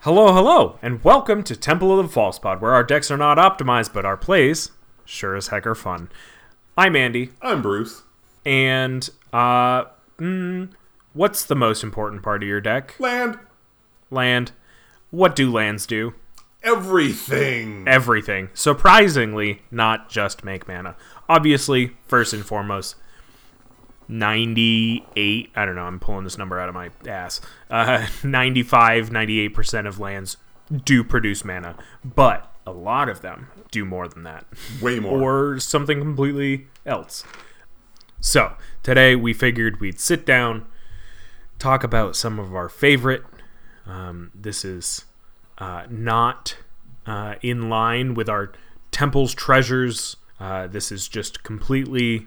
Hello, hello, and welcome to Temple of the False Pod, where our decks are not optimized, but our plays sure as heck are fun. I'm Andy, I'm Bruce. and uh, mm, what's the most important part of your deck? Land Land. What do lands do? everything. Everything. Surprisingly, not just make mana. Obviously, first and foremost, 98, I don't know, I'm pulling this number out of my ass. Uh, 95, 98% of lands do produce mana, but a lot of them do more than that. Way more. Or something completely else. So, today we figured we'd sit down, talk about some of our favorite. Um, this is uh, not uh, in line with our temple's treasures. Uh, this is just completely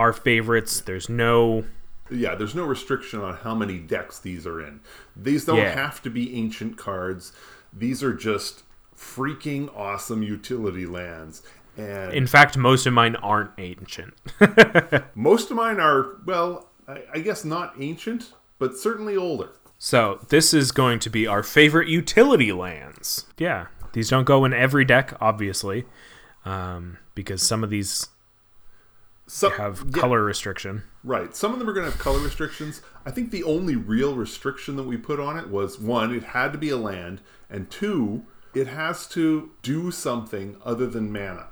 our favorites. There's no. yeah, there's no restriction on how many decks these are in. These don't Yeah. have to be ancient cards. These are just freaking awesome utility lands. And In fact, most of mine aren't ancient. most of mine are, well, I, I guess not ancient, but certainly older. so, this is going to be our favorite utility lands. Yeah, these don't go in every deck, obviously, um, because some of these Some have yeah, color restriction. Right. Some of them are going to have color restrictions. I think the only real restriction that we put on it was one, it had to be a land, and two, it has to do something other than mana.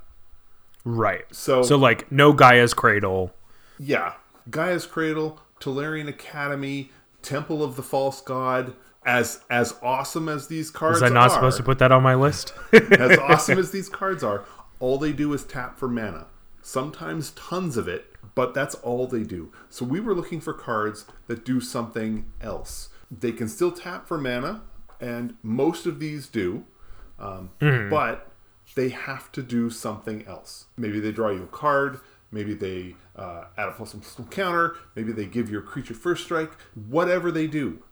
Right. So- so like no Gaea's Cradle. Yeah. Gaea's Cradle, Tolarian Academy, Temple of the False God, as as awesome as these cards Was I not are, supposed to put that on my list? as awesome as these cards are, all they do is tap for mana. Sometimes tons of it, but that's all they do. So we were looking for cards that do something else. They can still tap for mana, and most of these do, um, but they have to do something else. Maybe they draw you a card. Maybe they uh, add a plus one plus one counter. Maybe they give your creature first strike. Whatever they do,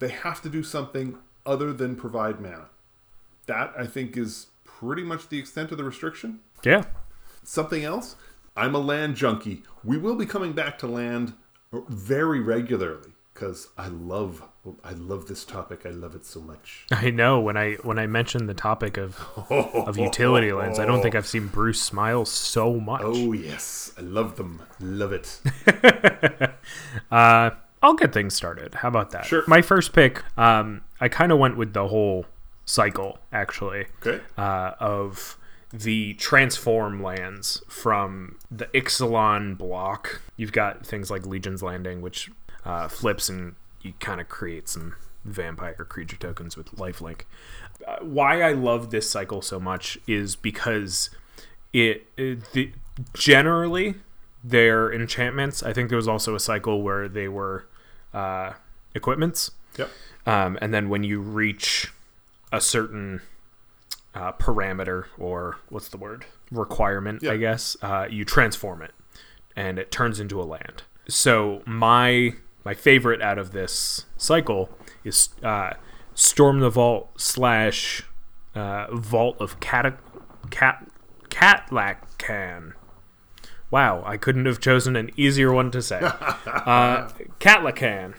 they have to do something other than provide mana. That I think is pretty much the extent of the restriction. yeah. Something else? I'm a land junkie. We will be coming back to land very regularly because I love I love this topic. I love it so much. I know when I when I mentioned the topic of of utility lands, I don't think I've seen Bruce smile so much. Oh yes, I love them. Love it. Uh, I'll get things started. How about that? Sure. My first pick, um, I kind of went with the whole cycle actually Okay. uh, of the transform lands from the Ixalan block. You've got things like Legion's Landing, which uh, flips and you kind of create some vampire creature tokens with lifelink. Uh, why I love this cycle so much is because it, it the, generally their enchantments. I think there was also a cycle where they were uh, equipments. Yep. Um, and then when you reach a certain uh, parameter or what's the word requirement, I guess, uh, you transform it, and it turns into a land. So my my favorite out of this cycle is uh, Storm the Vault slash uh, Vault of Cat Cat Catlacan. Wow, I couldn't have chosen an easier one to say. uh, Catlacan.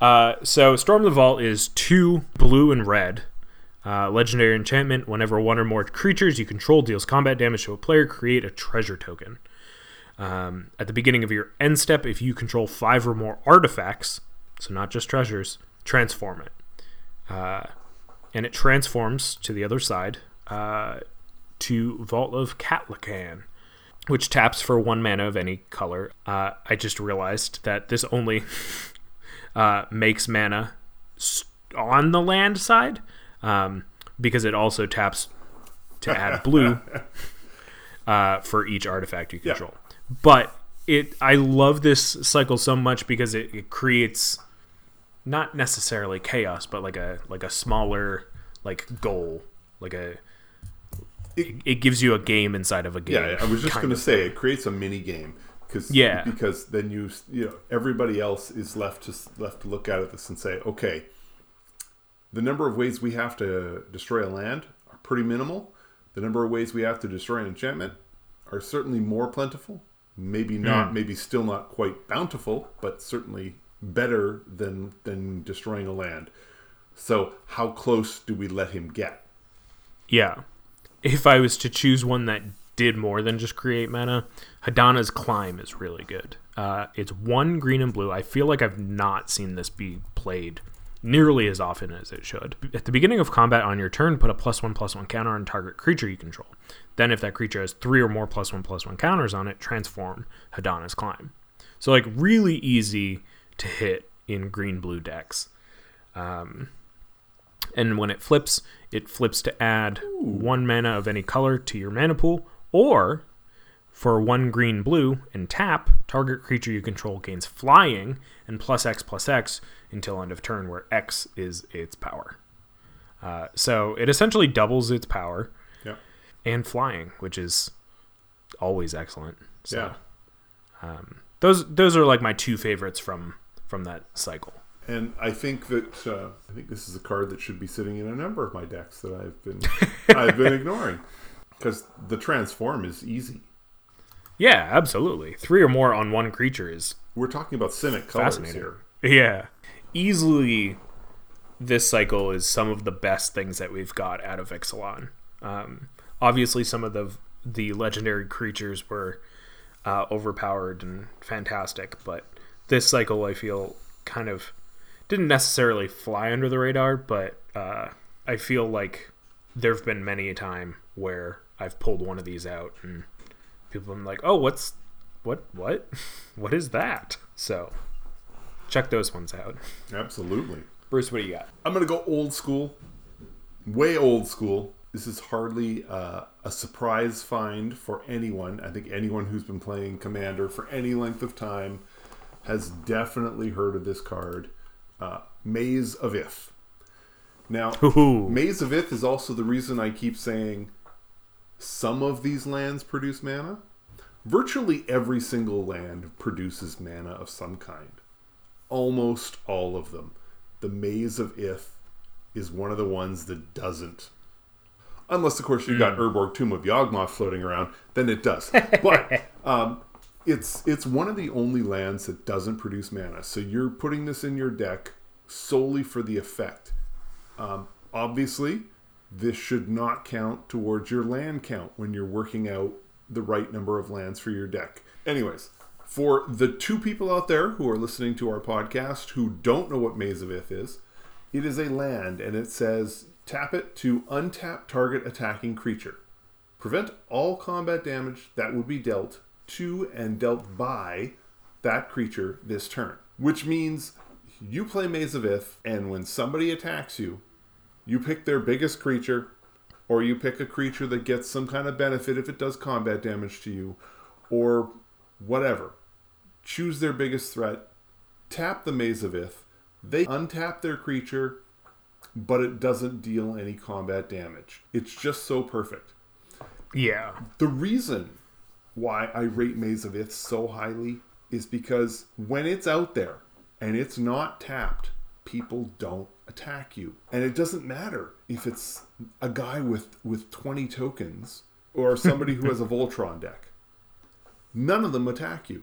Uh, so Storm the Vault is two blue and red. Uh, legendary enchantment. Whenever one or more creatures you control deals combat damage to a player, create a treasure token. Um, at the beginning of your end step, if you control five or more artifacts, so not just treasures, transform it. Uh, and it transforms to the other side uh, to Vault of Catlacan, which taps for one mana of any color. Uh, I just realized that this only uh, makes mana on the land side um, because it also taps to add blue uh, for each artifact you control. But it, I love this cycle so much because it, it creates not necessarily chaos, but like a like a smaller like goal, like a. It, it gives you a game inside of a game. Yeah, I was just going to say it creates a mini game because Yeah. because then you you know everybody else is left to left to look at this and say okay, the number of ways we have to destroy a land are pretty minimal. The number of ways we have to destroy an enchantment are certainly more plentiful. Maybe not, maybe still not quite bountiful, but certainly better than than destroying a land. So how close do we let him get? Yeah. If I was to choose one that did more than just create mana, Hadana's Climb is really good. Uh, it's one green and blue. I feel like I've not seen this be played nearly as often as it should. At the beginning of combat on your turn, put a plus one plus one counter on target creature you control. Then, if that creature has three or more plus one plus one counters on it, transform Hadana's Climb. So, like, really easy to hit in green blue decks. Um, and when it flips, it flips to add one mana of any color to your mana pool, or for one green blue and tap, target creature you control gains flying and plus X plus X until end of turn, where X is its power. Uh, so it essentially doubles its power Yeah. and flying, which is always excellent. So Yeah. those those are like my two favorites from from that cycle. And I think that uh, I think this is a card that should be sitting in a number of my decks that I've been I've been ignoring because the transform is easy. Yeah, absolutely. Three or more on one creature is We're talking about Simic colors fascinating. here. Yeah. Easily, this cycle is some of the best things that we've got out of Ixalan. Um, obviously, some of the the legendary creatures were uh, overpowered and fantastic, but this cycle I feel kind of didn't necessarily fly under the radar, but uh, I feel like there have been many a time where I've pulled one of these out and people have been like, "Oh, what's what what what is that?" So check those ones out. Absolutely. Bruce, what do you got? I'm gonna go old school, way old school. This is hardly uh, a surprise find for anyone. I think anyone who's been playing Commander for any length of time has definitely heard of this card, uh, Maze of Ith. Now, Ooh. Maze of Ith is also the reason I keep saying some of these lands produce mana. Virtually every single land produces mana of some kind. Almost all of them. The Maze of Ith is one of the ones that doesn't. Unless, of course, you've got Urborg Tomb of Yawgmoth floating around, then it does. But um, it's it's one of the only lands that doesn't produce mana. So you're putting this in your deck solely for the effect. Um, obviously, this should not count towards your land count when you're working out the right number of lands for your deck. Anyways, for the two people out there who are listening to our podcast who don't know what Maze of Ith is, it is a land and it says tap it to untap target attacking creature. Prevent all combat damage that would be dealt to and dealt by that creature this turn. Which means you play Maze of Ith, and when somebody attacks you, you pick their biggest creature, or you pick a creature that gets some kind of benefit if it does combat damage to you, or whatever. Choose their biggest threat, tap the Maze of Ith, they untap their creature, but it doesn't deal any combat damage. It's just so perfect. Yeah. The reason why I rate Maze of Ith so highly is because when it's out there and it's not tapped, people don't attack you. And it doesn't matter if it's a guy with, with 20 tokens or somebody who has a Voltron deck. None of them attack you.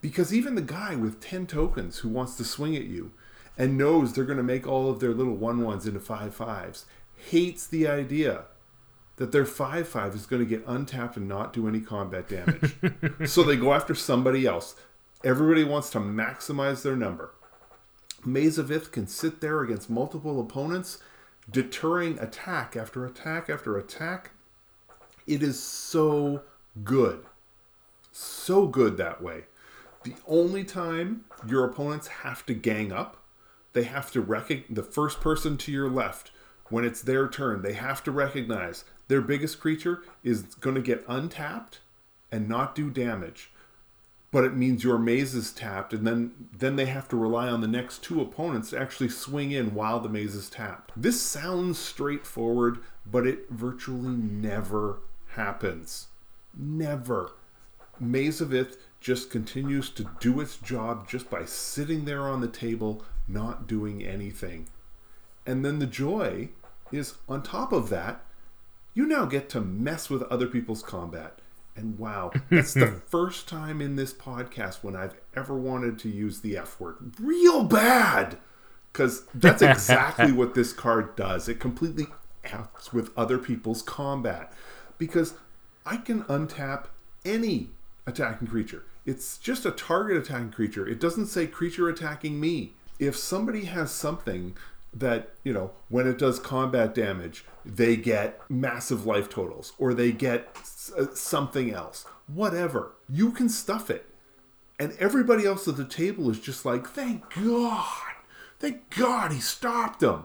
Because even the guy with 10 tokens who wants to swing at you and knows they're going to make all of their little 1 1s into 5 5s hates the idea that their 5 5 is going to get untapped and not do any combat damage. so they go after somebody else. Everybody wants to maximize their number. Maze of Ith can sit there against multiple opponents, deterring attack after attack after attack. It is so good. So good that way. The only time your opponents have to gang up, they have to recognize the first person to your left when it's their turn. They have to recognize their biggest creature is going to get untapped and not do damage. But it means your maze is tapped, and then then they have to rely on the next two opponents to actually swing in while the maze is tapped. This sounds straightforward, but it virtually never happens. Never. Maze of Ith just continues to do its job just by sitting there on the table, not doing anything. And then the joy is on top of that, you now get to mess with other people's combat. And wow, that's the first time in this podcast when I've ever wanted to use the F word. Real bad! because that's exactly what this card does. It completely acts with other people's combat because I can untap any attacking creature. It's just a target attacking creature. It doesn't say creature attacking me. If somebody has something that, you know, when it does combat damage, they get massive life totals or they get uh, something else, whatever, you can stuff it. And everybody else at the table is just like, thank God. Thank God he stopped him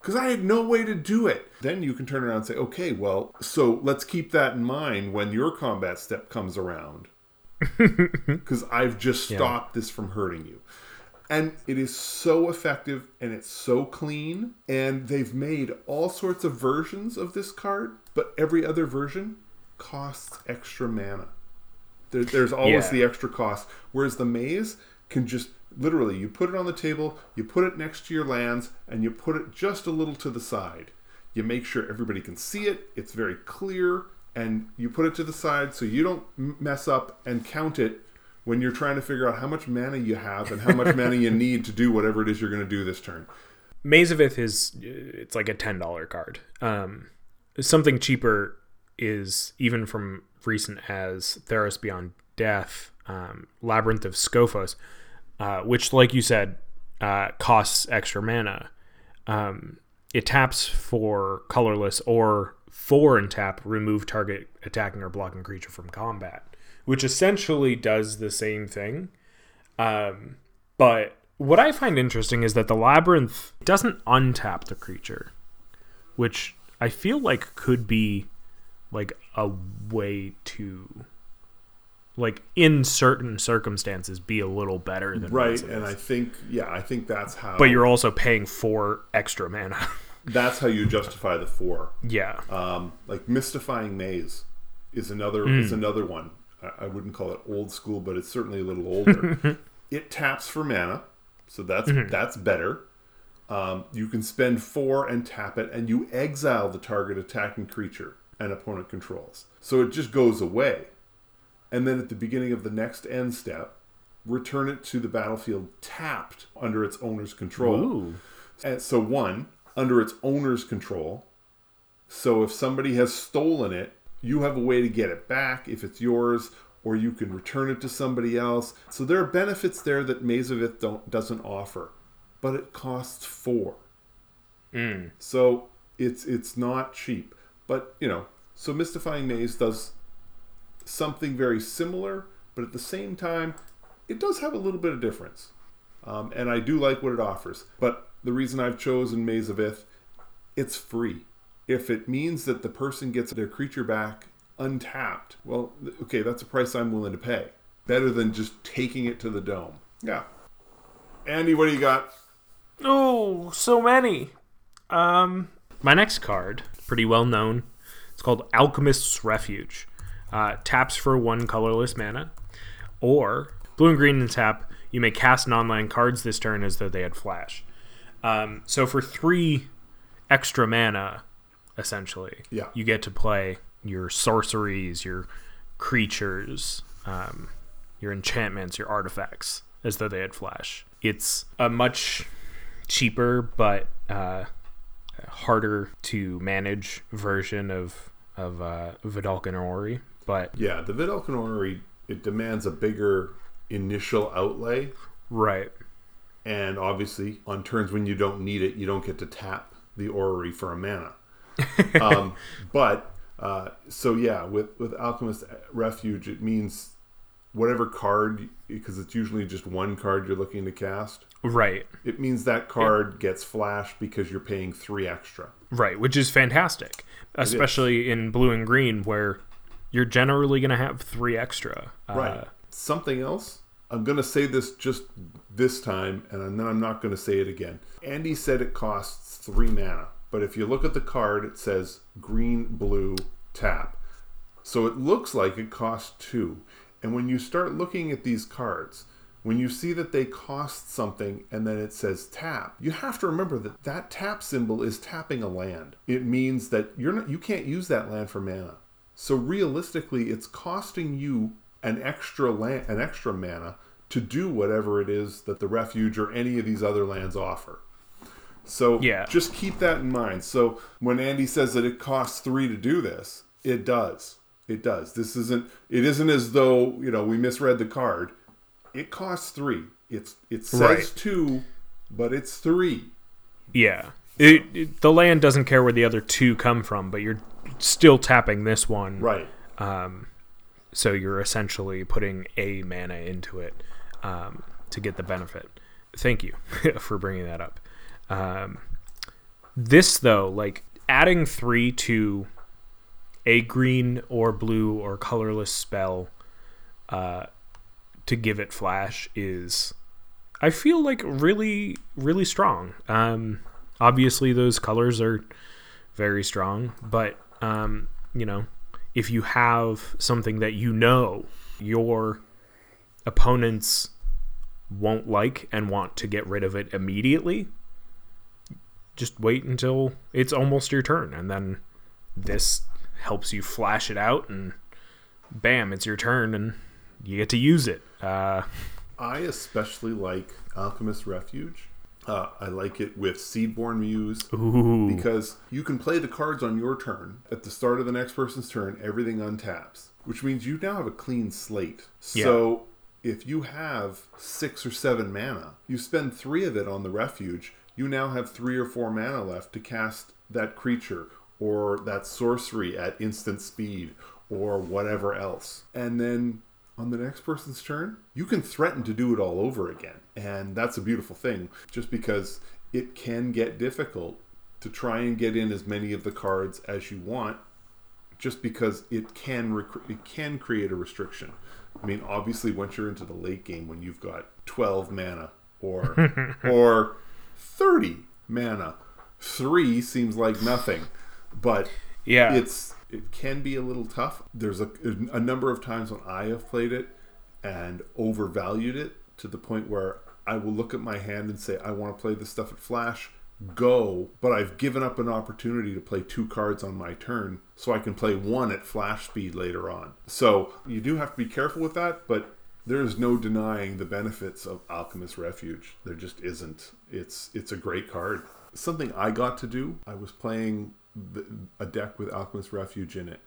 because I had no way to do it. Then you can turn around and say, okay, well, so let's keep that in mind when your combat step comes around. Because I've just stopped yeah. this from hurting you. And it is so effective and it's so clean. And they've made all sorts of versions of this card, but every other version costs extra mana. There, there's always yeah. the extra cost. Whereas the maze can just literally you put it on the table, you put it next to your lands, and you put it just a little to the side. You make sure everybody can see it, it's very clear, and you put it to the side so you don't mess up and count it when you're trying to figure out how much mana you have and how much mana you need to do whatever it is you're going to do this turn. Maze of Ith is it's like a ten dollar card. Um, something cheaper is even from recent as Theros Beyond Death, um, Labyrinth of Skophos, uh, which, like you said, uh, costs extra mana. Um, it taps for colorless or four and tap remove target attacking or blocking creature from combat, which essentially does the same thing. Um, but what I find interesting is that the labyrinth doesn't untap the creature, which I feel like could be like a way to like in certain circumstances be a little better than right and i think yeah i think that's how but you're also paying for extra mana. That's how you justify the four. Yeah. Um like mystifying maze is another mm. is another one I, wouldn't call it old school but it's certainly a little older it taps for mana so that's mm-hmm. that's better um, you can spend four and tap it and you exile the target attacking creature and opponent controls so it just goes away and then at the beginning of the next end step, return it to the battlefield tapped under its owner's control. Ooh. And so one, under its owner's control. So if somebody has stolen it, you have a way to get it back if it's yours, or you can return it to somebody else. So there are benefits there that Maze of Ith don't doesn't offer, but it costs four. Mm. So it's it's not cheap. But you know, so Mystifying Maze does something very similar, but at the same time, it does have a little bit of difference. Um, and I do like what it offers. But the reason I've chosen Maze of Ith, it's free. If it means that the person gets their creature back untapped, well, okay, that's a price I'm willing to pay. Better than just taking it to the dome. Yeah. Andy, what do you got? Oh, so many. Um, my next card, pretty well known. It's called Alchemist's Refuge uh, taps for one colorless mana, or blue and green and tap, you may cast non-land cards this turn as though they had flash. Um, so for three extra mana, essentially, yeah. you get to play your sorceries, your creatures, um, your enchantments, your artifacts as though they had flash. It's a much cheaper but uh, harder to manage version of of uh, Vedalken Orrery but yeah, the Vedalken Orrery it demands a bigger initial outlay. Right. And obviously, on turns when you don't need it, you don't get to tap the orrery for a mana. um, but uh, so yeah, with with Alchemist Refuge, it means whatever card because it's usually just one card you're looking to cast. Right. It means that card yeah. gets flashed because you're paying three extra. Right, which is fantastic, especially in blue and green where you're generally going to have three extra. Uh, right. Something else. I'm going to say this just this time, and then I'm not going to say it again. Andy said it costs three mana, but if you look at the card, it says green, blue, tap. So it looks like it costs two. And when you start looking at these cards, when you see that they cost something and then it says tap, you have to remember that that tap symbol is tapping a land. It means that you're not you can't use that land for mana. So realistically, it's costing you an extra land, an extra mana to do whatever it is that the refuge or any of these other lands offer. So Yeah. just keep that in mind. So when Andy says that it costs three to do this, it does. It does. This isn't. It isn't as though you know we misread the card. It costs three. It's it says Right. two, but it's three. Yeah. It, it- the land doesn't care where the other two come from, but you're still tapping this one. Right. Um so you're essentially putting a mana into it um, to get the benefit. Thank you for bringing that up. Um, this, though, like adding three to a green or blue or colorless spell uh, to give it flash is, I feel like, really, really strong. Um, obviously, those colors are very strong, but, um, you know, if you have something that you know your opponents won't like and want to get rid of it immediately, just wait until it's almost your turn and then this helps you flash it out and bam, it's your turn and you get to use it. Uh, I especially like Alchemist Refuge. Uh, I like it with Seedborn Muse ooh, because you can play the cards on your turn. At the start of the next person's turn, everything untaps, which means you now have a clean slate. So if you have six or seven mana, you spend three of it on the refuge, you now have three or four mana left to cast that creature or that sorcery at instant speed or whatever else. And then on the next person's turn, you can threaten to do it all over again. And that's a beautiful thing, just because it can get difficult to try and get in as many of the cards as you want, just because it can rec- it can create a restriction. I mean, obviously, once you're into the late game, when you've got 12 mana or or 30 mana, three seems like nothing, but yeah. it's it can be a little tough. There's a, a number of times when I have played it and overvalued it to the point where I will look at my hand and say I want to play this stuff at flash. Go, but I've given up an opportunity to play two cards on my turn, so I can play one at flash speed later on. So you do have to be careful with that, but there is no denying the benefits of Alchemist Refuge. There just isn't. It's it's a great card. Something I got to do. I was playing the, a deck with Alchemist Refuge in it,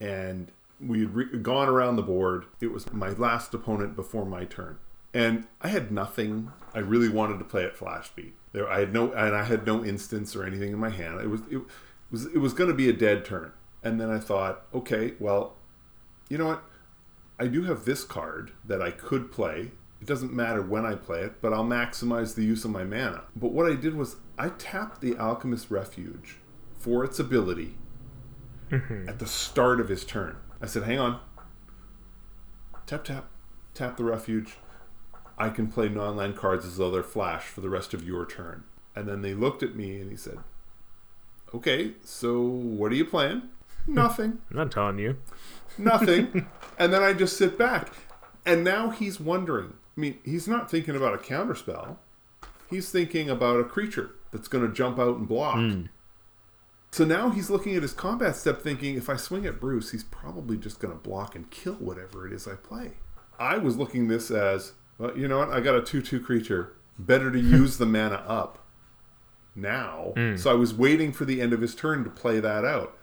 and we had re- gone around the board. It was my last opponent before my turn, and I had nothing. I really wanted to play at flash speed. There, I had no, and I had no instants or anything in my hand. It was it was it was going to be a dead turn, and then I thought, okay, well, you know what? I do have this card that I could play. It doesn't matter when I play it, but I'll maximize the use of my mana. But what I did was I tapped the Alchemist Refuge for its ability mm-hmm. at the start of his turn. I said, hang on. Tap, tap, tap the Refuge. I can play non land cards as though they're flash for the rest of your turn. And then they looked at me and he said, okay, so what are you playing? Nothing I'm not telling you. nothing. and then I just sit back. And now he's wondering. I mean, he's not thinking about a counterspell. He's thinking about a creature that's going to jump out and block. Hmm. So now he's looking at his combat step thinking if I swing at Bruce, he's probably just going to block and kill whatever it is I play. I was looking this as, well, you know what? I got a 2 2 creature. Better to use the mana up now. Hmm. So I was waiting for the end of his turn to play that out.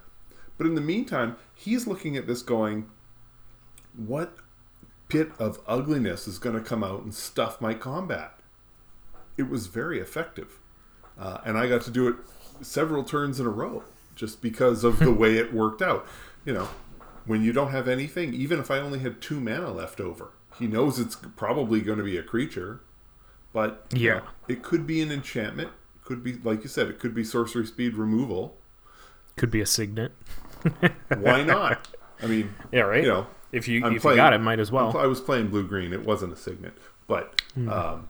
But in the meantime, he's looking at this going, what pit of ugliness is going to come out and stuff my combat? It was very effective. Uh, and I got to do it several turns in a row just because of the way it worked out. You know, when you don't have anything, even if I only had two mana left over, he knows it's probably going to be a creature, but you Yeah. know, it could be an enchantment. Could be, like you said, it could be sorcery speed removal. Could be a signet. Why not? I mean, Yeah, right. you know, if you I'm if playing- you got it, might as well. I was playing blue green. It wasn't a signet, but Hmm. um,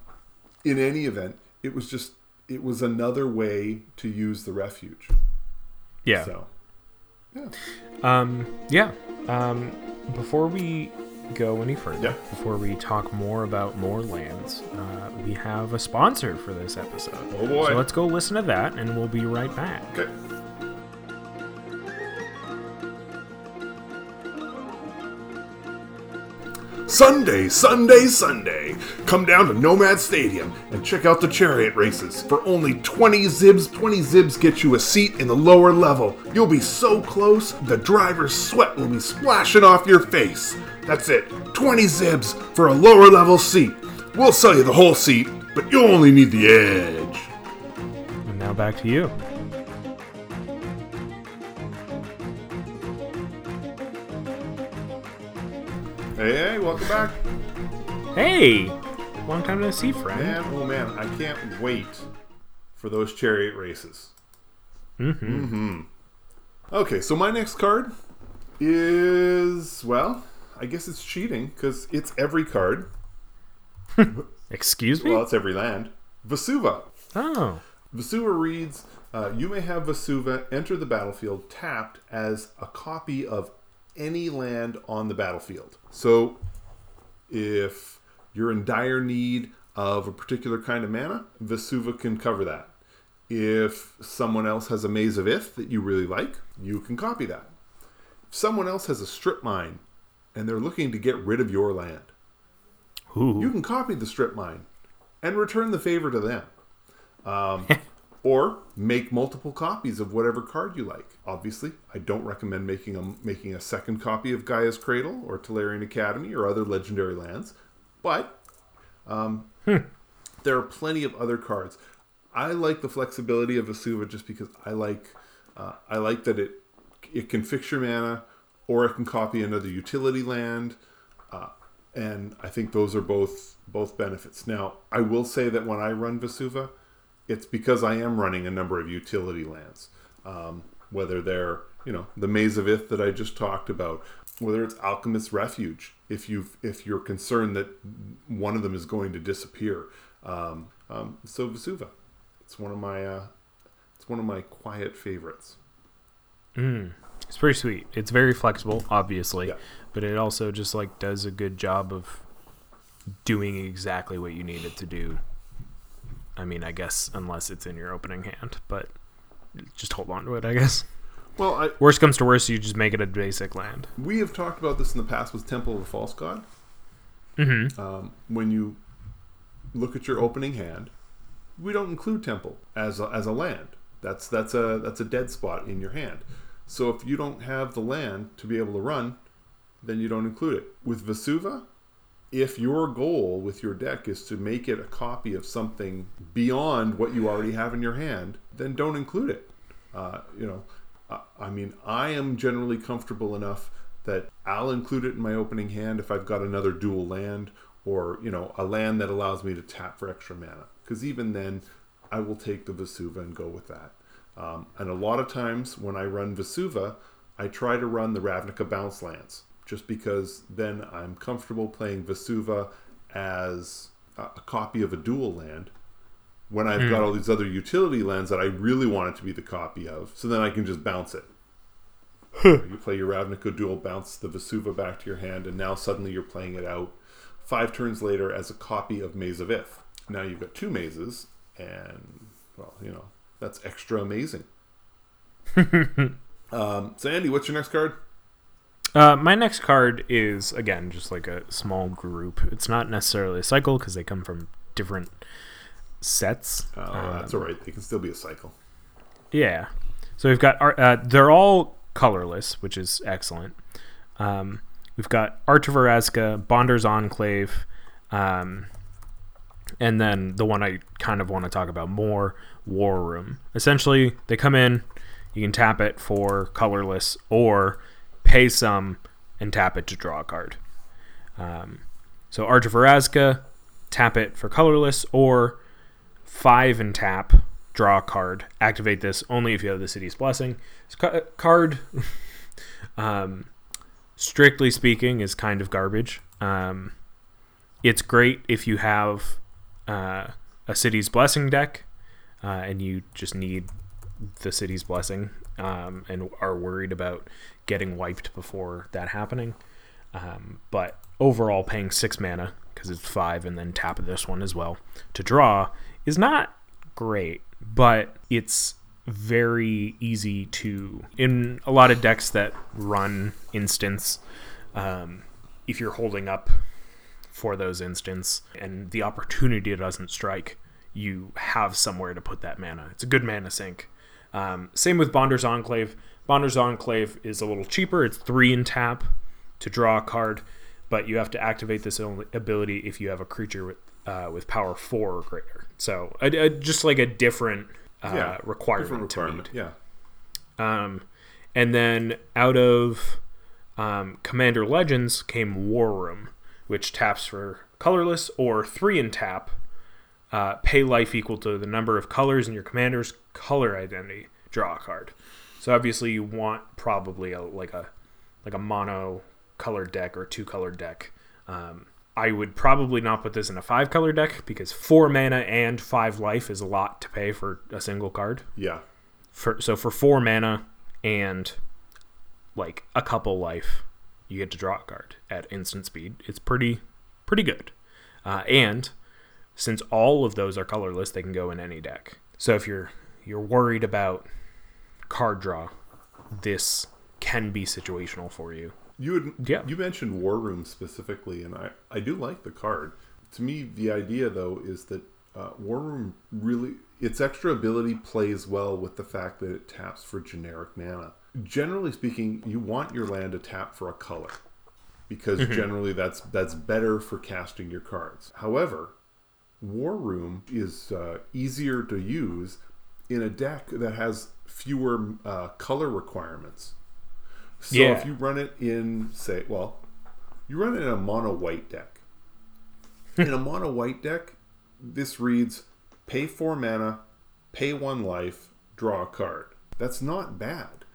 in any event, it was just it was another way to use the refuge. yeah. So yeah, Um, yeah. Um, before we go any further, before we talk more about more lands, uh, we have a sponsor for this episode. Oh, boy. So let's go listen to that, and we'll be right back. okay. Sunday, Sunday, Sunday. Come down to Nomad Stadium and check out the chariot races. For only 20 zibs, 20 zibs get you a seat in the lower level. You'll be so close, the driver's sweat will be splashing off your face. That's it, 20 zibs for a lower level seat. We'll sell you the whole seat, but you'll only need the edge. And now back to you. Hey, long time no see, friend. Man, oh man, I can't wait for those chariot races. Mm-hmm. Mm-hmm. Okay, so my next card is well, I guess it's cheating because it's every card. Excuse me. Well, it's every land. Vesuva. oh, Vesuva reads, uh, "You may have Vesuva enter the battlefield tapped as a copy of any land on the battlefield." So, if you're in dire need of a particular kind of mana, Vesuva can cover that. If someone else has a Maze of Ith that you really like, you can copy that. If someone else has a strip mine and they're looking to get rid of your land, Ooh. you can copy the strip mine and return the favor to them. Um, or make multiple copies of whatever card you like. Obviously, I don't recommend making a making a second copy of Gaea's Cradle or Tolarian Academy or other legendary lands, but um, there are plenty of other cards. I like the flexibility of Vesuva just because I like uh, I like that it it can fix your mana or it can copy another utility land uh, and I think those are both both benefits. Now, I will say that when I run Vesuva, it's because I am running a number of utility lands, um, whether they're you know the Maze of Ith that I just talked about, whether it's Alchemist's Refuge, if you if you're concerned that one of them is going to disappear. Um, um, so Vesuva, it's one of my uh, it's one of my quiet favorites. it's pretty sweet. It's very flexible, obviously, Yeah. but it also just like does a good job of doing exactly what you need it to do. I mean, I guess unless it's in your opening hand, but just hold on to it. I guess. Well, I, Worst comes to worst, you just make it a basic land. we have talked about this in the past with Temple of the False God. Mm-hmm. um, when you look at your opening hand, we don't include temple as a, as a land. That's that's a that's a dead spot in your hand. So if you don't have the land to be able to run, then you don't include it. With Vesuva, if your goal with your deck is to make it a copy of something beyond what you already have in your hand, then don't include it. Uh, you know, I, mean, I am generally comfortable enough that I'll include it in my opening hand if I've got another dual land or you know a land that allows me to tap for extra mana. Because even then, I will take the Vesuva and go with that. Um, and a lot of times when I run Vesuva, I try to run the Ravnica bounce lands just because then I'm comfortable playing Vesuva as a, a copy of a dual land when I've got all these other utility lands that I really want it to be the copy of. So then I can just bounce it. you play your Ravnica dual, bounce the Vesuva back to your hand, and now suddenly you're playing it out five turns later as a copy of Maze of Ith. Now you've got two mazes, and well, you know that's extra amazing. um, so Andy, what's your next card? Uh, my next card is again just like a small group. It's not necessarily a cycle because they come from different sets. Oh, that's all right. They can still be a cycle. Yeah. So we've got uh, they're all colorless, which is excellent. Um, we've got Arch of Orazca, Bonder's Enclave, um, and then the one I kind of want to talk about more, War Room. Essentially, they come in, you can tap it for colorless, or pay some and tap it to draw a card. Um, so Arch of Orazca, tap it for colorless, or five and tap, draw a card, activate this only if you have the city's blessing. Ca- card, um, strictly speaking, is kind of garbage. Um, it's great if you have uh, a city's blessing deck uh, and you just need the city's blessing um, and are worried about getting wiped before that happening. Um, but overall, paying six mana because it's five and then tap this one as well to draw is not great, but it's very easy to in a lot of decks that run instants. Um, if you're holding up for those instants, and the opportunity doesn't strike, you have somewhere to put that mana. It's a good mana sink. Um, same with Bonder's Enclave. Bonder's Enclave is a little cheaper. It's three in tap to draw a card, but you have to activate this ability if you have a creature with uh, with power four or greater. So a, a, just like a different, uh, Yeah, requirement. Different to requirement. meet. Yeah. Um, and then out of um, Commander Legends came War Room, which taps for colorless or three in tap. Uh, pay life equal to the number of colors in your commander's color identity. Draw a card. So obviously you want probably a like a like a mono color deck or two color deck. Um, I would probably not put this in a five color deck because four mana and five life is a lot to pay for a single card Yeah. for so for four mana and like a couple life, you get to draw a card at instant speed. It's pretty pretty good, uh, and since all of those are colorless, they can go in any deck. So if you're you're worried about card draw, this can be situational for you. You would, Yeah. you mentioned War Room specifically, and I, I do like the card. To me, the idea though is that uh, War Room really its extra ability plays well with the fact that it taps for generic mana. Generally speaking, you want your land to tap for a color because generally that's that's better for casting your cards. However, War Room is uh, easier to use in a deck that has fewer uh, color requirements. So Yeah. if you run it in, say, well, you run it in a mono white deck. in a mono white deck, this reads pay four mana, pay one life, draw a card. That's not bad.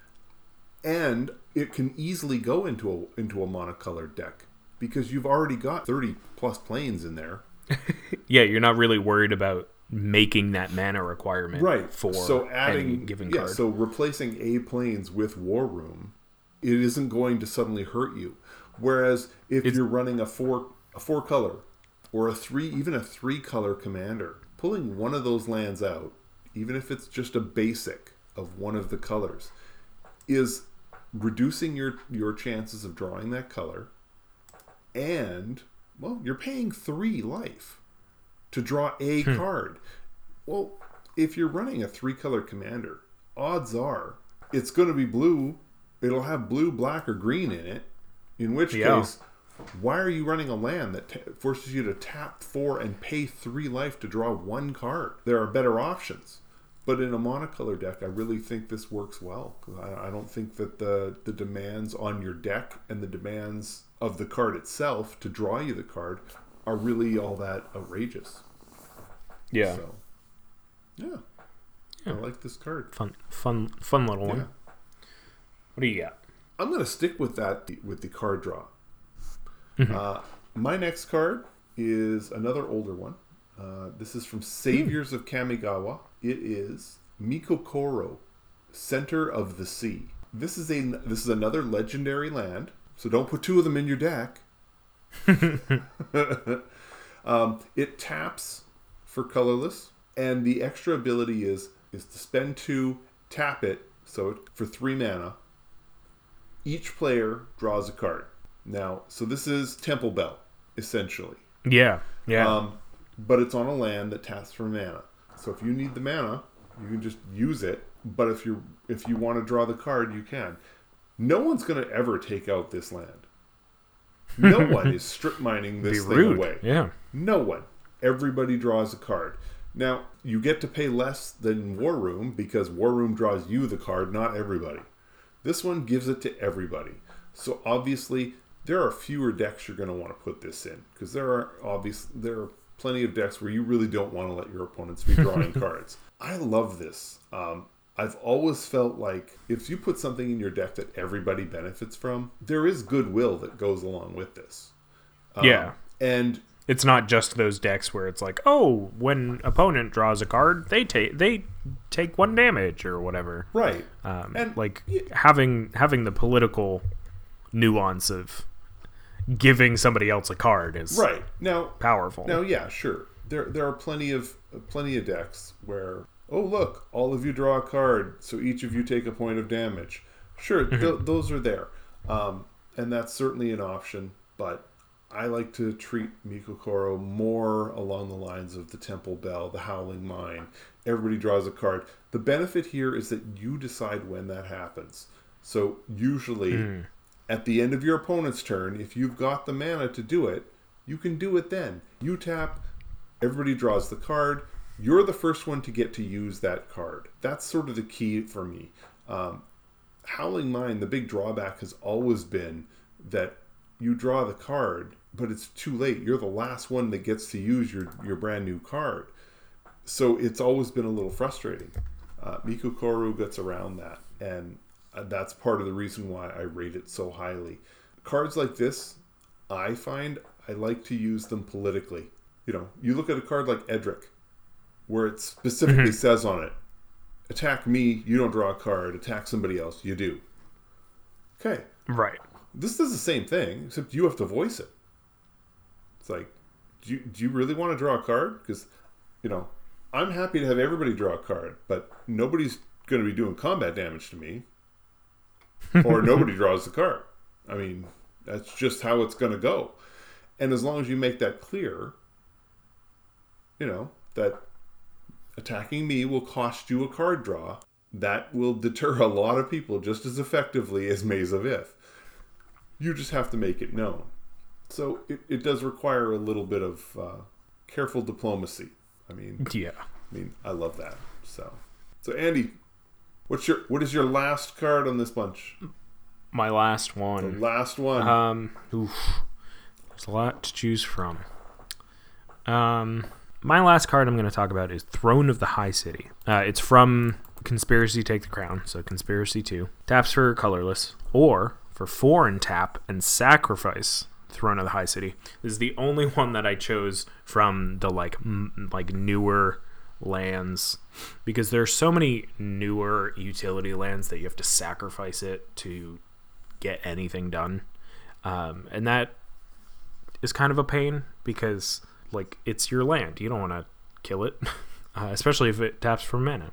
And it can easily go into a into a monocolored deck because you've already got 30 plus Plains in there. Yeah, you're not really worried about making that mana requirement right for so adding given yeah card. so replacing a Plains with war room it isn't going to suddenly hurt you whereas if you're running a four a four color or a three even a three color commander pulling one of those lands out even if it's just a basic of one of the colors is reducing your your chances of drawing that color and well you're paying three life to draw a hmm. card. Well, if you're running a three color commander, odds are it's going to be blue. It'll have blue, black, or green in it. In which Yeah. case, why are you running a land that ta forces you to tap four and pay three life to draw one card? There are better options. But in a monocolor deck, I really think this works well. I, I don't think that the, the demands on your deck and the demands of the card itself to draw you the card are really all that outrageous. yeah, So, yeah. I like this card. fun, fun, fun little one. What do you got? I'm going to stick with that with the card draw. Mm-hmm. Uh, my next card is another older one. Uh, this is from Saviors of Kamigawa. It is Mikokoro, Center of the Sea. This is a this is another legendary land. So don't put two of them in your deck. um, it taps for colorless, and the extra ability is is to spend two, tap it, so for three mana. Each player draws a card. Now, so this is Temple Bell, essentially. Yeah, yeah, Um, but it's on a land that taps for mana. So if you need the mana, you can just use it. But if you if you want to draw the card, you can. No one's going to ever take out this land. No one is strip mining this thing rude. away. Yeah, No one. Everybody draws a card. Now, you get to pay less than War Room because War Room draws you the card, not everybody. This one gives it to everybody. So obviously, there are fewer decks you're going to want to put this in because there are obvious there are plenty of decks where you really don't want to let your opponents be drawing cards. I love this. Um, I've always felt like if you put something in your deck that everybody benefits from, there is goodwill that goes along with this. Um, yeah. and It's not just those decks where it's like, oh, when opponent draws a card, they take they take one damage or whatever. right, Um, And- like having having the political nuance of giving somebody else a card is right now powerful. Now, yeah, sure. There there are plenty of plenty of decks where oh look, all of you draw a card, so each of you take a point of damage. Sure, th- those are there, um, and that's certainly an option. But I like to treat Mikokoro more along the lines of the Temple Bell, the Howling Mine. Everybody draws a card. The benefit here is that you decide when that happens. So usually Hmm. at the end of your opponent's turn, if you've got the mana to do it, you can do it then. You tap, everybody draws the card. You're the first one to get to use that card. That's sort of the key for me. Um, Howling Mine, the big drawback has always been that you draw the card, but it's too late. You're the last one that gets to use your, your brand new card. So it's always been a little frustrating. Uh, Mikokoro gets around that, and uh, that's part of the reason why I rate it so highly. Cards like this, I find I like to use them politically. You know, you look at a card like Edric, where it specifically says on it, attack me, you don't draw a card, attack somebody else, you do. Okay, Right. this does the same thing, except you have to voice it. Like, do you, do you really want to draw a card? Because, you know, I'm happy to have everybody draw a card, but nobody's going to be doing combat damage to me, or nobody draws the card. I mean, that's just how it's going to go. And as long as you make that clear, you know, that attacking me will cost you a card draw, that will deter a lot of people just as effectively as Maze of Ith. You just have to make it known. So it, it does require a little bit of uh, careful diplomacy. I mean, Yeah. I mean, I love that. So, so Andy, what's your what is your last card on this bunch? My last The one. last one. Um, oof. There's a lot to choose from. Um, my last card I'm going to talk about is Throne of the High City. Uh, it's from Conspiracy Take the Crown, so Conspiracy 2. Taps for colorless, or for 4 and tap and sacrifice Throne of the High City. This is the only one that I chose from the like m- like newer lands because there's so many newer utility lands that you have to sacrifice it to get anything done. Um, and that is kind of a pain because like it's your land. You don't want to kill it, uh, especially if it taps for mana.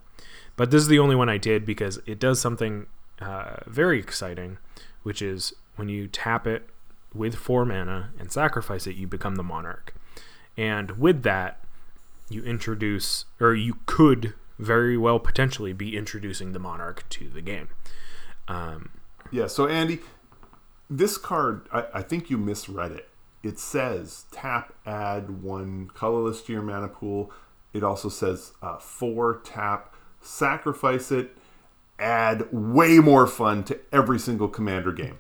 But this is the only one I did because it does something uh, very exciting, which is when you tap it with four mana and sacrifice it, you become the monarch. And with that, you introduce, or you could very well potentially be introducing the monarch to the game. Um, yeah. So Andy, this card, I, I think you misread it. It says tap, add one colorless to your mana pool. It also says uh, four tap, sacrifice it, add way more fun to every single commander game.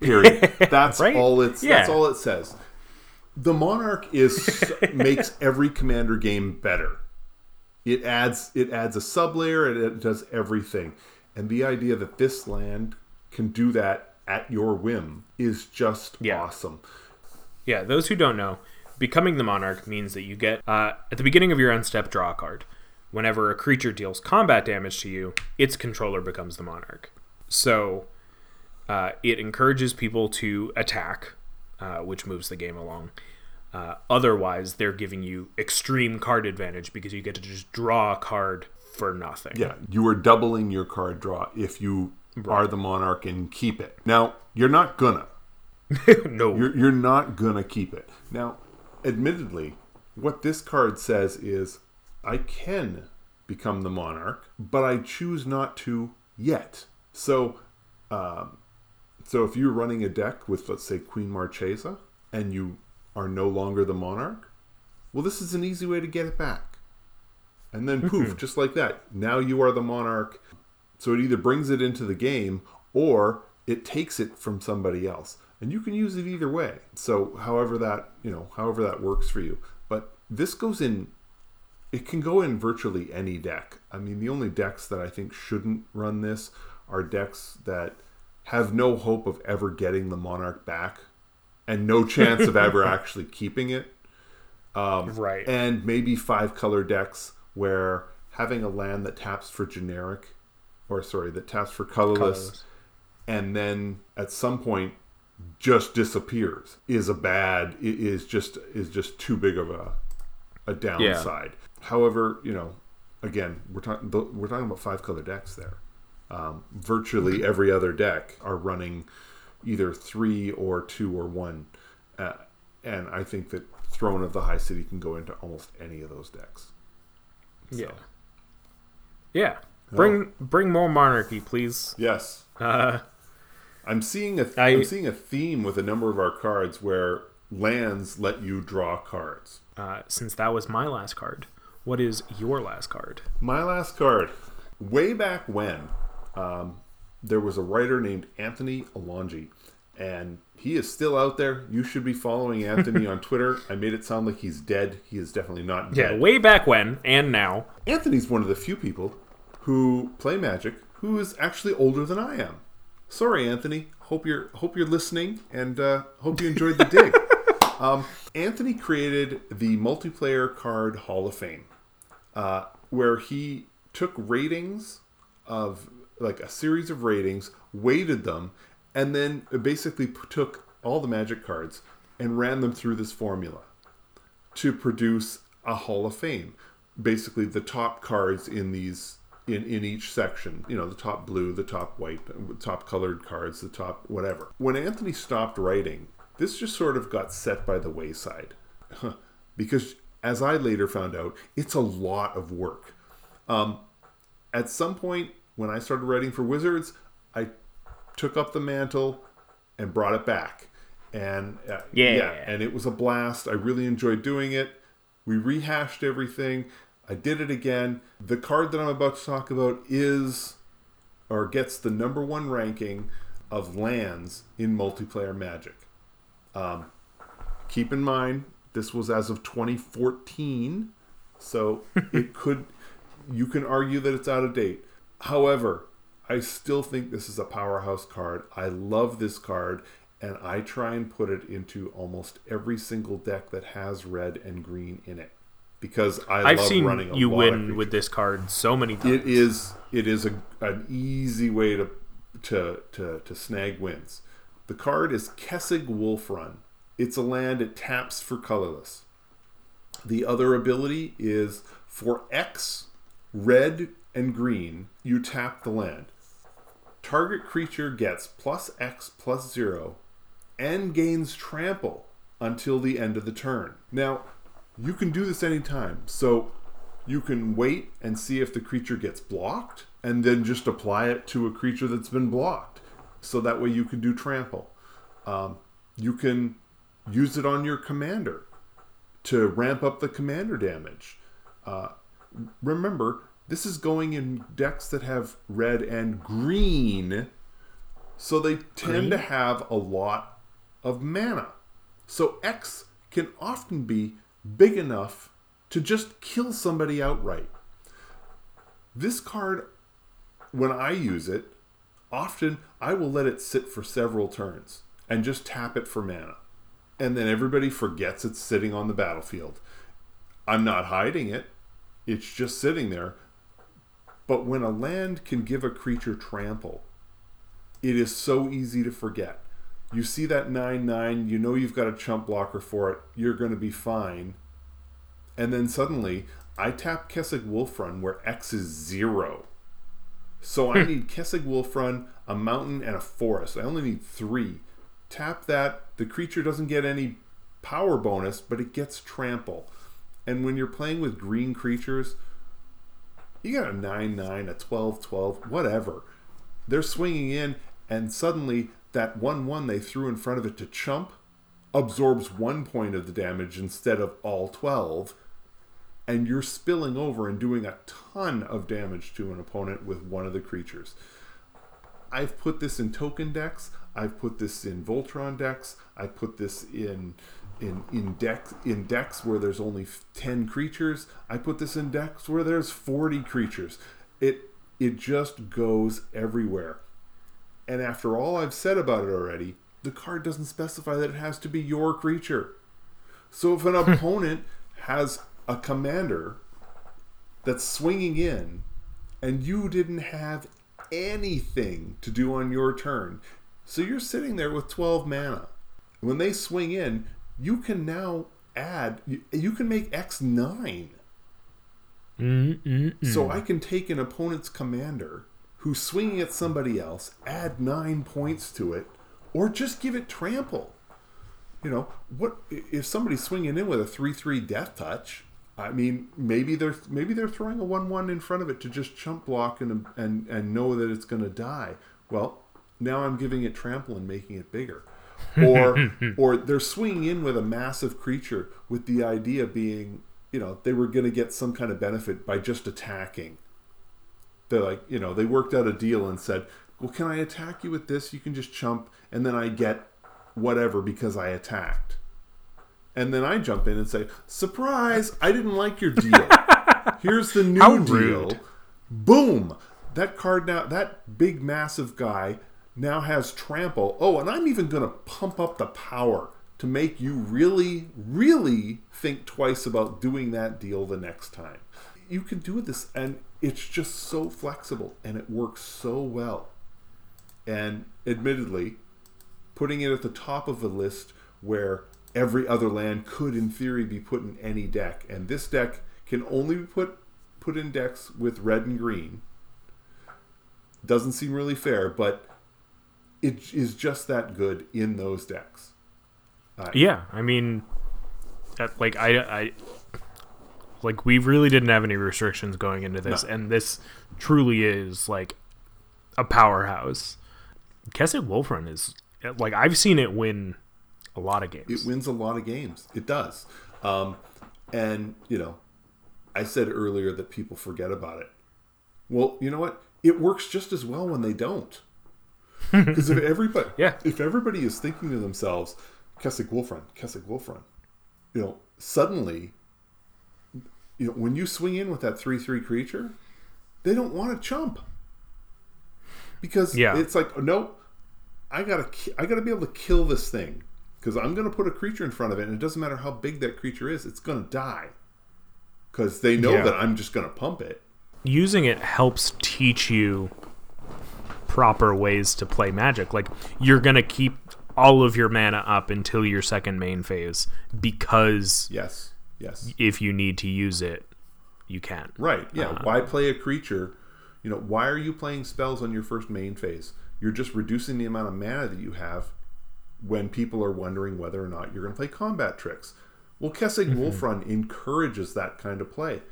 Period. That's Right? all it's. That's all it says. The monarch is makes every commander game better. It adds it adds a sub layer and it does everything. And the idea that this land can do that at your whim is just Yeah. awesome. Yeah, those who don't know, becoming the monarch means that you get uh, at the beginning of your end step draw a card. Whenever a creature deals combat damage to you, its controller becomes the monarch. So uh, it encourages people to attack, uh, which moves the game along. Uh, otherwise, they're giving you extreme card advantage because you get to just draw a card for nothing. Yeah, you are doubling your card draw if you are the monarch and keep it. Now, you're not gonna. no. You're, you're not gonna keep it. Now, admittedly, what this card says is I can become the monarch, but I choose not to yet. So, um, so if you're running a deck with, let's say, Queen Marchesa, and you are no longer the monarch, well, this is an easy way to get it back. And then poof, hmm. just like that, now you are the monarch. So it either brings it into the game or it takes it from somebody else. And you can use it either way. So however that, you know, however that works for you. But this goes in it can go in virtually any deck. I mean, the only decks that I think shouldn't run this are decks that have no hope of ever getting the monarch back and no chance of ever actually keeping it um, right. and maybe five color decks where having a land that taps for generic or sorry that taps for colorless, Colorless. and then at some point just disappears is a bad it is just is just too big of a a downside however you know again we're talking we're talking about five color decks there um, virtually every other deck are running either three or two or one uh, and I think that Throne of the High City can go into almost any of those decks. Yeah. Yeah. Bring bring more monarchy, please. Yes. Uh, I'm seeing a I- am seeing a theme with a number of our cards where lands let you draw cards. uh, since that was my last card, what is your last card? My last card. Way back when, um, there was a writer named Anthony Alongi, and he is still out there. You should be following Anthony on Twitter. I made it sound like he's dead. He is definitely not Yeah, way back when and now. Anthony's one of the few people who play Magic who is actually older than I am. Sorry, Anthony. Hope you're hope you're listening, and uh, hope you enjoyed the dig. um, Anthony created the multiplayer card Hall of Fame, uh, where he took ratings of like a series of ratings, weighted them, and then basically took all the Magic cards and ran them through this formula to produce a Hall of Fame. Basically, the top cards in these in in each section. You know, the top blue, the top white, top colored cards, the top whatever. When Anthony stopped writing, this just sort of got set by the wayside, because as I later found out, it's a lot of work. Um, at some point when I started writing for Wizards, I took up the mantle and brought it back. And uh, Yeah. and it was a blast. I really enjoyed doing it. We rehashed everything. I did it again. The card that I'm about to talk about is or gets the number one ranking of lands in multiplayer Magic. Um, keep in mind, this was as of 2014, so it could. You can argue that it's out of date. However, I still think this is a powerhouse card. I love this card, and I try and put it into almost every single deck that has red and green in it because I love seen running a you win with this card so many times. It is it is a, an easy way to, to to to snag wins. The card is Kessig Wolf Run. It's a land it taps for colorless. The other ability is for X, red and green, you tap the land. Target creature gets plus X plus zero and gains trample until the end of the turn. Now, you can do this anytime. So you can wait and see if the creature gets blocked and then just apply it to a creature that's been blocked. So that way you can do trample. Um, you can use it on your commander to ramp up the commander damage. Uh, remember, this is going in decks that have red and green, so they tend to have a lot of mana. So X can often be big enough to just kill somebody outright. This card, when I use it, often I will let it sit for several turns and just tap it for mana. And then everybody forgets it's sitting on the battlefield. I'm not hiding it, it's just sitting there. But when a land can give a creature trample, it is so easy to forget. You see that 9 9, you know you've got a chump blocker for it, you're going to be fine. And then suddenly, I tap Kessig Wolf Run where X is zero. So I hmm. need Kessig Wolf Run, a mountain, and a forest. I only need three. Tap that, the creature doesn't get any power bonus, but it gets trample. And when you're playing with green creatures, you got a 9 9, a 12 12, whatever. They're swinging in, and suddenly that 1 1 they threw in front of it to chump absorbs one point of the damage instead of all 12. And you're spilling over and doing a ton of damage to an opponent with one of the creatures. I've put this in token decks. I've put this in Voltron decks. I put this in in in decks in decks where there's only 10 creatures. I put this in decks where there's 40 creatures. It it just goes everywhere. And after all I've said about it already, the card doesn't specify that it has to be your creature. So if an opponent has a commander that's swinging in and you didn't have anything to do on your turn, so you're sitting there with 12 mana. When they swing in, you can now add, you, you can make X9. Mm-mm-mm. So I can take an opponent's commander who's swinging at somebody else, add nine points to it, or just give it trample. you know, what if somebody's swinging in with a three-three death touch? I mean, maybe they're maybe they're throwing a one-one in front of it to just chump block and and and know that it's going to die. Well, now I'm giving it trample and making it bigger. Or or they're swinging in with a massive creature with the idea being, you know, they were going to get some kind of benefit by just attacking. They're like, you know, they worked out a deal and said, "Well, can I attack you with this? You can just chump, and then I get whatever because I attacked." And then I jump in and say, "Surprise! I didn't like your deal. Here's the new How deal." rude. Boom! That card now, that big massive guy now has trample. Oh, and I'm even going to pump up the power to make you really, really think twice about doing that deal the next time. You can do this, and it's just so flexible and it works so well. And admittedly, putting it at the top of a list where every other land could, in theory, be put in any deck, and this deck can only be put put in decks with red and green. Doesn't seem really fair, but it is just that good in those decks. Yeah, I mean, that, like I, I, like we really didn't have any restrictions going into this, No. and this truly is like a powerhouse. Kessig Wolf Run is like I've seen it win a lot of games. It wins a lot of games. It does. Um, and, you know, I said earlier that people forget about it. Well, you know what? It works just as well when they don't. Because if everybody, Yeah. if everybody is thinking to themselves, Kessig Wolf Run, Kessig Wolf Run, you know, suddenly, you know, when you swing in with that three-three creature, they don't want to chump because Yeah. it's like, oh, nope, I gotta, I gotta be able to kill this thing because I'm gonna put a creature in front of it, and it doesn't matter how big that creature is, it's gonna die because they know Yeah. that I'm just gonna pump it. Using it helps teach you proper ways to play Magic. Like you're gonna keep all of your mana up until your second main phase because Yes, yes, if you need to use it, you can. right. Yeah. Uh, why play a creature? You know, why are you playing spells on your first main phase? You're just reducing the amount of mana that you have when people are wondering whether or not you're going to play combat tricks. Well, Kessig Mm-hmm. Wolf Run encourages that kind of play,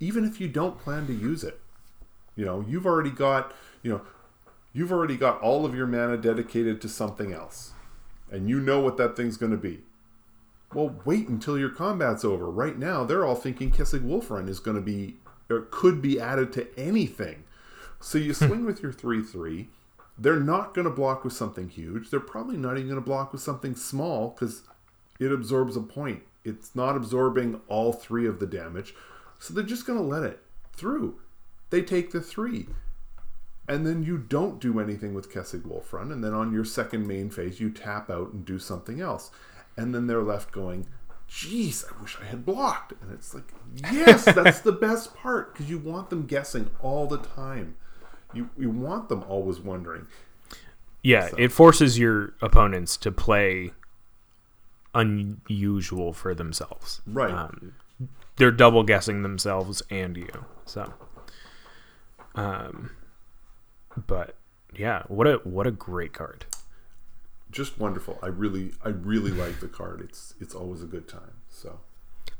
even if you don't plan to use it. You know, you've already got, you know, you've already got all of your mana dedicated to something else, and you know what that thing's going to be. Well, wait until your combat's over. Right now, they're all thinking Kessig Wolf Run is going to be, or could be added to anything. So you hmm. swing with your 3 3. They're not going to block with something huge. They're probably not even going to block with something small because it absorbs a point. It's not absorbing all three of the damage. So they're just going to let it through. They take the three. And then you don't do anything with Kessig Wolf Run. And then on your second main phase, you tap out and do something else. And then they're left going, geez, I wish I had blocked. And it's like, yes, that's the best part because you want them guessing all the time. You, you want them always wondering. Yeah, it forces your opponents to play unusual for themselves. Right. Um, they're double guessing themselves and you. So, um, but yeah, what a what a great card. Just wonderful. I really, I really like the card. It's, it's always a good time. So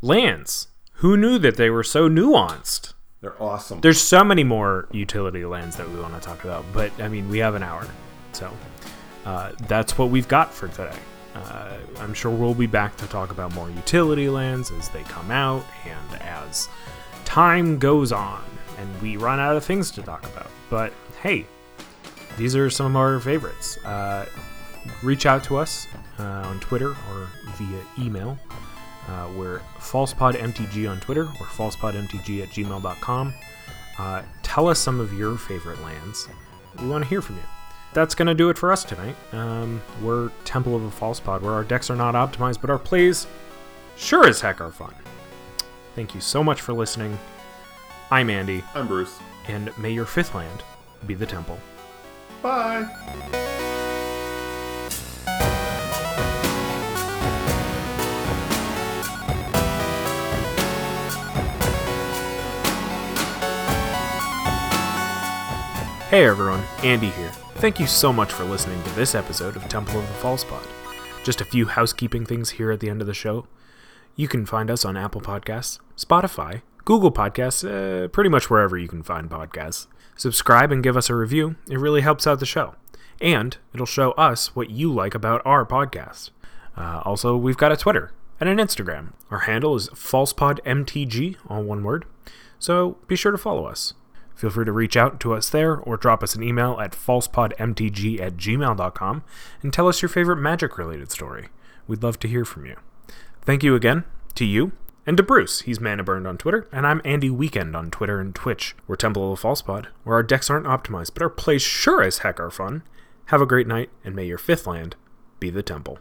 Lands. Who knew that they were so nuanced? they're awesome. There's so many more utility lands that we want to talk about, but I mean, we have an hour, so uh, that's what we've got for today. Uh, I'm sure we'll be back to talk about more utility lands as they come out and as time goes on and we run out of things to talk about. But hey, these are some of our favorites. Uh, reach out to us uh, on Twitter or via email. Uh, we're falsepodmtg on Twitter or falsepodmtg at gmail.com. Uh, tell us some of your favorite lands. We want to hear from you. That's going to do it for us tonight. Um, we're Temple of a False Pod, where our decks are not optimized, but our plays sure as heck are fun. Thank you so much for listening. I'm Andy, I'm Bruce. and may your fifth land be the Temple. Bye. Hey everyone, Andy here. Thank you so much for listening to this episode of Temple of the False Pod. Just a few housekeeping things here at the end of the show. You can find us on Apple Podcasts, Spotify, Google Podcasts, uh, pretty much wherever you can find podcasts. Subscribe and give us a review. It really helps out the show. And it'll show us what you like about our podcast. Uh, also, we've got a Twitter and an Instagram. Our handle is falsepodmtg, all one word. So be sure to follow us. Feel free to reach out to us there or drop us an email at falsepodmtg at gmail.com and tell us your favorite magic related story. We'd love to hear from you. Thank you again to you and to Bruce. He's Mana Burned on Twitter, and I'm Andy Weekend on Twitter and Twitch. We're Temple of the Falsepod, where our decks aren't optimized, but our plays sure as heck are fun. Have a great night, and may your fifth land be the temple.